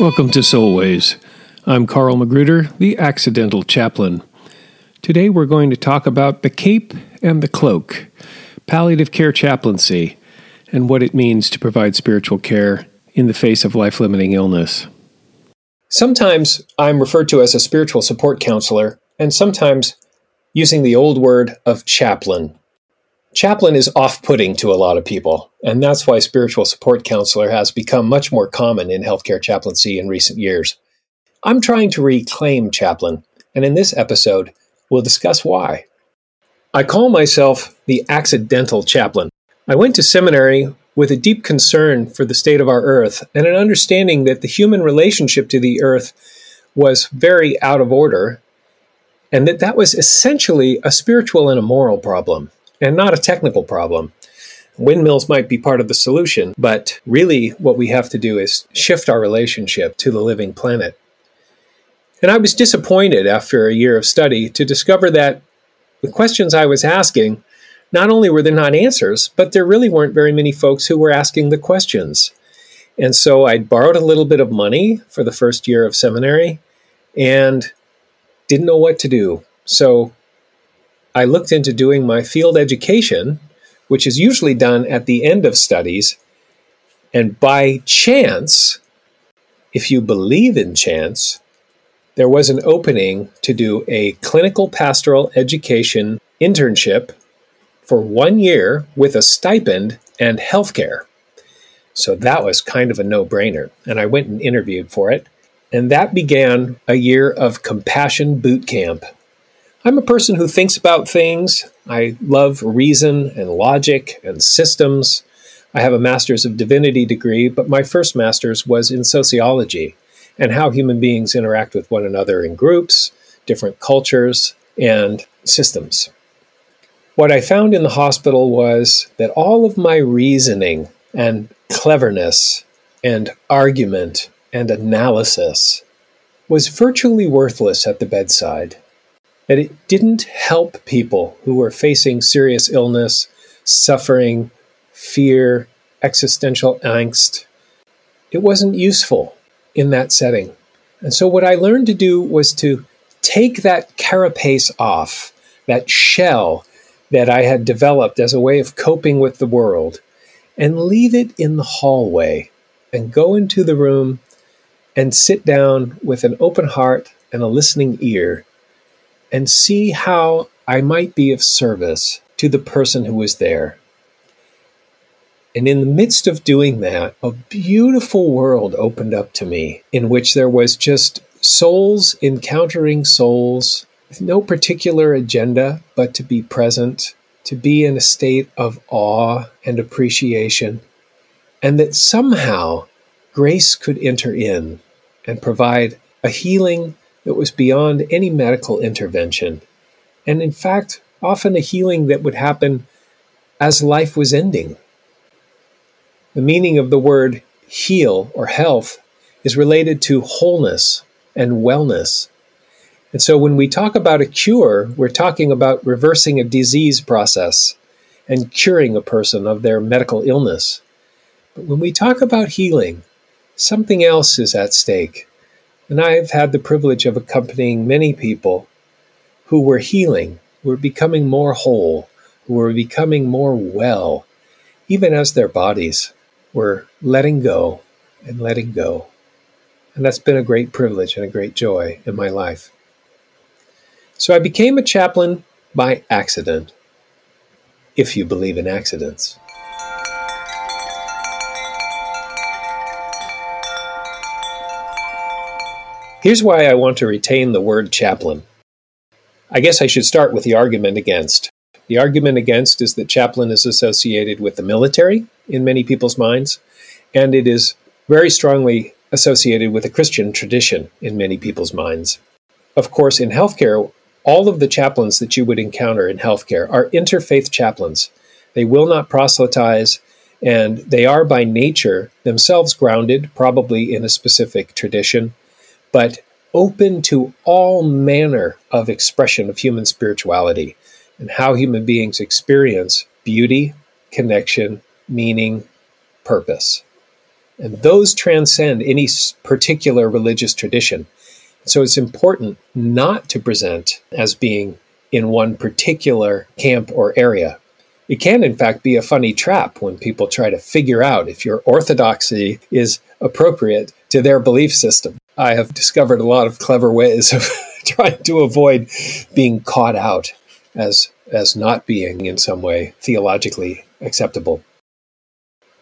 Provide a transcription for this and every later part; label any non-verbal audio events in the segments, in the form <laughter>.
Welcome to Soulways. I'm Carl Magruder, the accidental chaplain. Today we're going to talk about the cape and the cloak, palliative care chaplaincy, and what it means to provide spiritual care in the face of life limiting illness. Sometimes I'm referred to as a spiritual support counselor, and sometimes using the old word of chaplain. Chaplain is off putting to a lot of people, and that's why spiritual support counselor has become much more common in healthcare chaplaincy in recent years. I'm trying to reclaim chaplain, and in this episode, we'll discuss why. I call myself the accidental chaplain. I went to seminary with a deep concern for the state of our earth and an understanding that the human relationship to the earth was very out of order, and that that was essentially a spiritual and a moral problem and not a technical problem. Windmills might be part of the solution, but really what we have to do is shift our relationship to the living planet. And I was disappointed after a year of study to discover that the questions I was asking, not only were there not answers, but there really weren't very many folks who were asking the questions. And so I borrowed a little bit of money for the first year of seminary and didn't know what to do. So I looked into doing my field education, which is usually done at the end of studies. And by chance, if you believe in chance, there was an opening to do a clinical pastoral education internship for one year with a stipend and healthcare. So that was kind of a no brainer. And I went and interviewed for it. And that began a year of compassion boot camp I'm a person who thinks about things. I love reason and logic and systems. I have a master's of divinity degree, but my first master's was in sociology and how human beings interact with one another in groups, different cultures, and systems. What I found in the hospital was that all of my reasoning and cleverness and argument and analysis was virtually worthless at the bedside that it didn't help people who were facing serious illness, suffering, fear, existential angst. It wasn't useful in that setting. And so, what I learned to do was to take that carapace off, that shell that I had developed as a way of coping with the world, and leave it in the hallway and go into the room and sit down with an open heart and a listening ear and see how I might be of service to the person who was there. And in the midst of doing that, a beautiful world opened up to me in which there was just souls encountering souls with no particular agenda but to be present, to be in a state of awe and appreciation, and that somehow grace could enter in and provide a healing that was beyond any medical intervention, and in fact, often a healing that would happen as life was ending. The meaning of the word heal or health is related to wholeness and wellness. And so when we talk about a cure, we're talking about reversing a disease process and curing a person of their medical illness. But when we talk about healing, something else is at stake. And I have had the privilege of accompanying many people who were healing, who were becoming more whole, who were becoming more well, even as their bodies were letting go and letting go. And that's been a great privilege and a great joy in my life. So I became a chaplain by accident, if you believe in accidents. Here's why I want to retain the word chaplain. I guess I should start with the argument against. The argument against is that chaplain is associated with the military in many people's minds, and it is very strongly associated with a Christian tradition in many people's minds. Of course, in healthcare, all of the chaplains that you would encounter in healthcare are interfaith chaplains. They will not proselytize, and they are by nature themselves grounded, probably in a specific tradition, but open to all manner of expression of human spirituality and how human beings experience beauty, connection, meaning, purpose. And those transcend any particular religious tradition. So it's important not to present as being in one particular camp or area. It can, in fact, be a funny trap when people try to figure out if your orthodoxy is appropriate to their belief system. I have discovered a lot of clever ways of <laughs> trying to avoid being caught out as, as not being in some way theologically acceptable.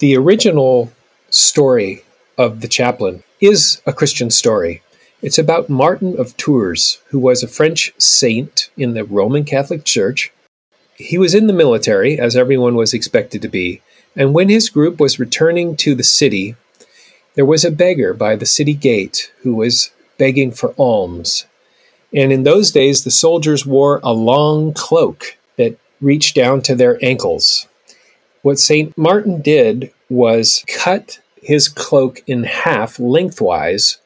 The original story of the chaplain is a Christian story. It's about Martin of Tours, who was a French saint in the Roman Catholic Church. He was in the military, as everyone was expected to be, and when his group was returning to the city, there was a beggar by the city gate who was begging for alms. And in those days, the soldiers wore a long cloak that reached down to their ankles. What St. Martin did was cut his cloak in half lengthwise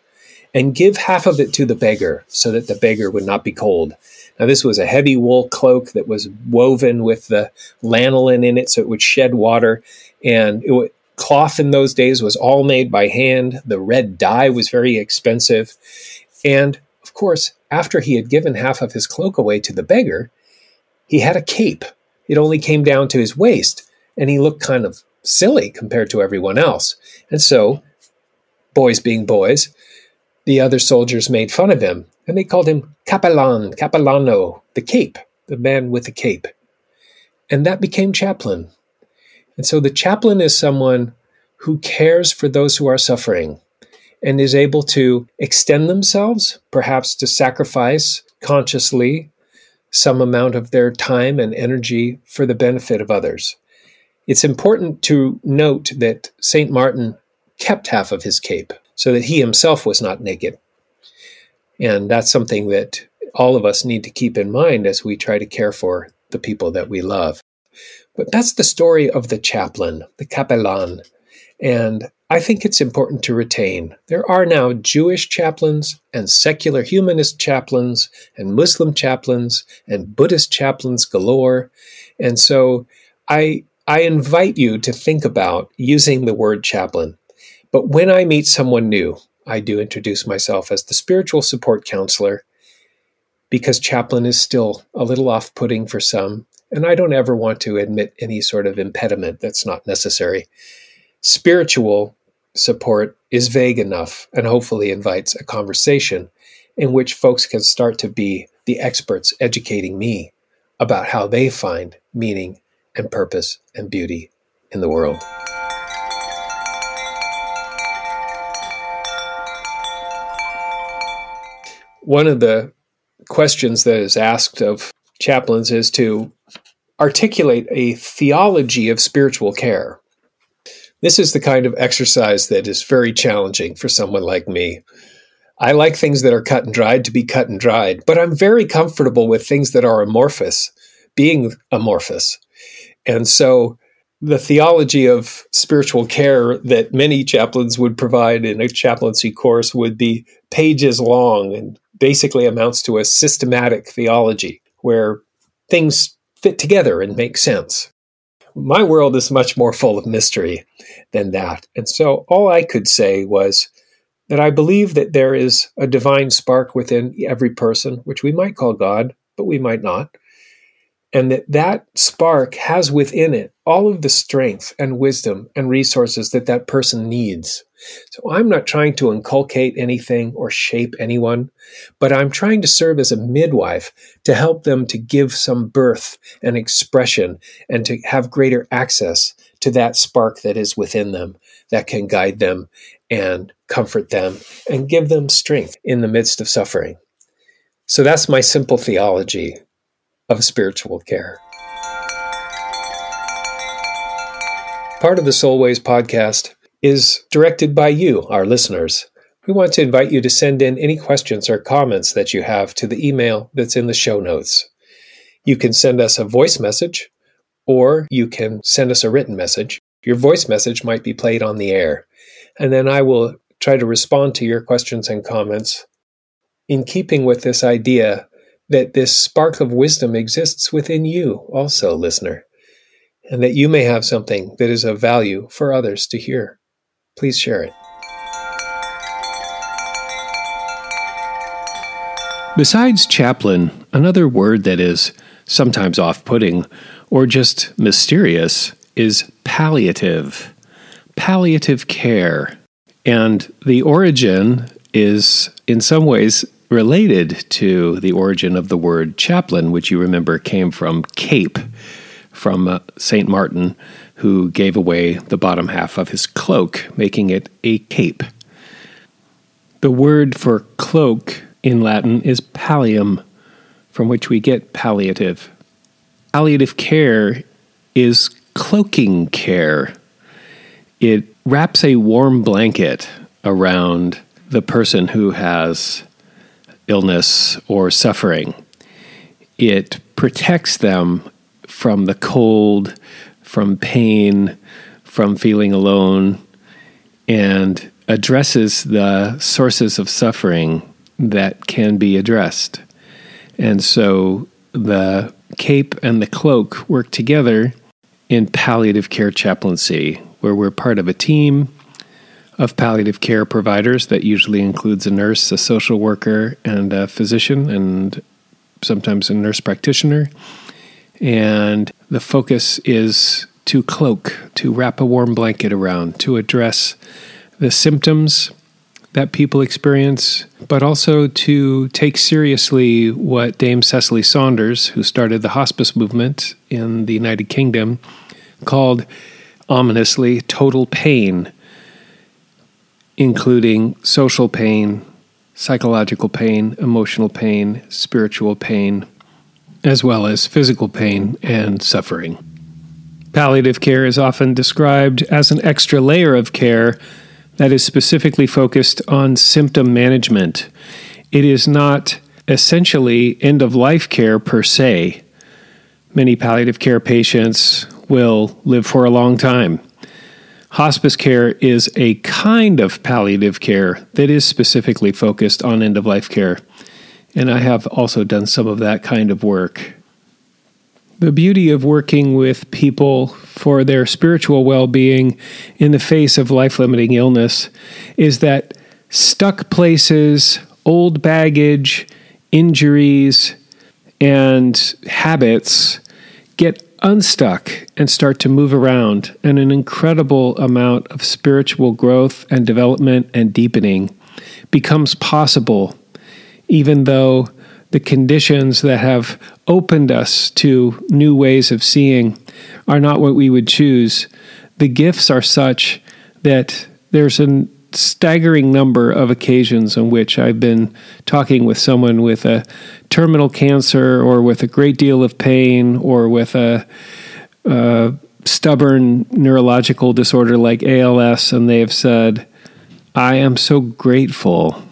and give half of it to the beggar so that the beggar would not be cold. Now, this was a heavy wool cloak that was woven with the lanolin in it so it would shed water. And it would, cloth in those days was all made by hand. The red dye was very expensive. And of course, after he had given half of his cloak away to the beggar, he had a cape. It only came down to his waist, and he looked kind of silly compared to everyone else. And so, boys being boys, the other soldiers made fun of him, and they called him Capellan, Capellano, the cape, the man with the cape. And that became chaplain. And so the chaplain is someone who cares for those who are suffering and is able to extend themselves, perhaps to sacrifice consciously some amount of their time and energy for the benefit of others. It's important to note that St. Martin kept half of his cape so that he himself was not naked. And that's something that all of us need to keep in mind as we try to care for the people that we love. But that's the story of the chaplain, the capellan. And I think it's important to retain. There are now Jewish chaplains and secular humanist chaplains and Muslim chaplains and Buddhist chaplains galore. And so I I invite you to think about using the word chaplain. But when I meet someone new, I do introduce myself as the spiritual support counselor because chaplain is still a little off putting for some, and I don't ever want to admit any sort of impediment that's not necessary. Spiritual support is vague enough and hopefully invites a conversation in which folks can start to be the experts educating me about how they find meaning and purpose and beauty in the world. One of the questions that is asked of chaplains is to articulate a theology of spiritual care. This is the kind of exercise that is very challenging for someone like me. I like things that are cut and dried to be cut and dried, but I'm very comfortable with things that are amorphous being amorphous. And so the theology of spiritual care that many chaplains would provide in a chaplaincy course would be pages long and basically amounts to a systematic theology where things fit together and make sense. My world is much more full of mystery than that. And so all I could say was that I believe that there is a divine spark within every person, which we might call God, but we might not and that that spark has within it all of the strength and wisdom and resources that that person needs. So i'm not trying to inculcate anything or shape anyone but i'm trying to serve as a midwife to help them to give some birth and expression and to have greater access to that spark that is within them that can guide them and comfort them and give them strength in the midst of suffering. So that's my simple theology of spiritual care. Part of the Soulways podcast is directed by you, our listeners. We want to invite you to send in any questions or comments that you have to the email that's in the show notes. You can send us a voice message or you can send us a written message. Your voice message might be played on the air, and then I will try to respond to your questions and comments in keeping with this idea that this spark of wisdom exists within you also, listener, and that you may have something that is of value for others to hear. please share it. Besides chaplain, another word that is sometimes off putting or just mysterious is palliative. Palliative care. And the origin is in some ways related to the origin of the word chaplain, which you remember came from cape, from uh, St. Martin, who gave away the bottom half of his cloak, making it a cape. The word for cloak in Latin is pallium, from which we get palliative. Palliative care is cloaking care. It wraps a warm blanket around the person who has illness or suffering. It protects them from the cold, from pain, from feeling alone, and addresses the sources of suffering that can be addressed. And so the cape and the cloak work together in palliative care chaplaincy, where we're part of a team of palliative care providers that usually includes a nurse, a social worker, and a physician, and sometimes a nurse practitioner. And the focus is to cloak, to wrap a warm blanket around, to address the symptoms that people experience, but also to take seriously what Dame Cicely Saunders, who started the hospice movement in the United Kingdom, called ominously total pain, including social pain, psychological pain, emotional pain, spiritual pain, as well as physical pain and suffering. Palliative care is often described as an extra layer of care that is specifically focused on symptom management. It is not essentially end of life care per se. Many palliative care patients will live for a long time. Hospice care is a kind of palliative care that is specifically focused on end of life care. And I have also done some of that kind of work. The beauty of working with people for their spiritual well being in the face of life limiting illness is that stuck places, old baggage, injuries, and habits get unstuck and start to move around, and an incredible amount of spiritual growth and development and deepening becomes possible, even though the conditions that have opened us to new ways of seeing are not what we would choose. The gifts are such that there's a staggering number of occasions on which I've been talking with someone with a terminal cancer or with a great deal of pain or with a, a stubborn neurological disorder like ALS, and they have said, I am so grateful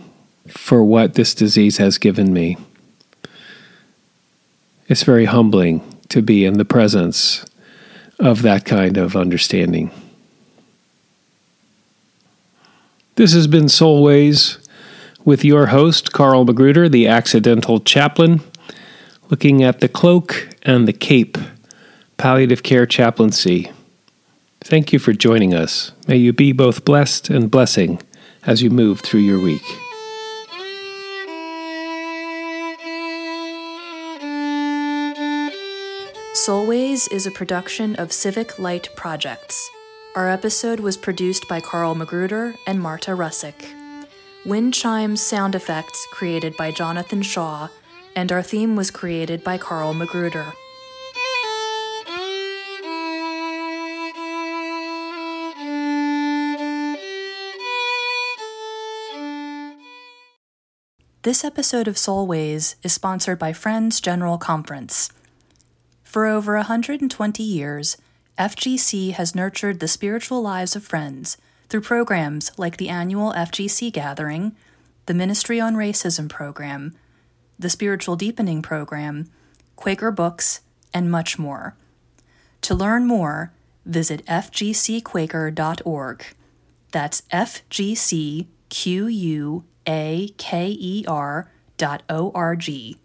for what this disease has given me. It's very humbling to be in the presence of that kind of understanding. This has been Soulways with your host, Carl Magruder, the accidental chaplain, looking at the cloak and the cape, palliative care chaplaincy. Thank you for joining us. May you be both blessed and blessing as you move through your week. Soulways is a production of Civic Light Projects. Our episode was produced by Carl Magruder and Marta Russick. Wind chimes sound effects created by Jonathan Shaw, and our theme was created by Carl Magruder. This episode of Soulways is sponsored by Friends General Conference. For over 120 years, FGC has nurtured the spiritual lives of friends through programs like the annual FGC Gathering, the Ministry on Racism program, the Spiritual Deepening program, Quaker Books, and much more. To learn more, visit fgcquaker.org. That's fgcquaker dot O R G.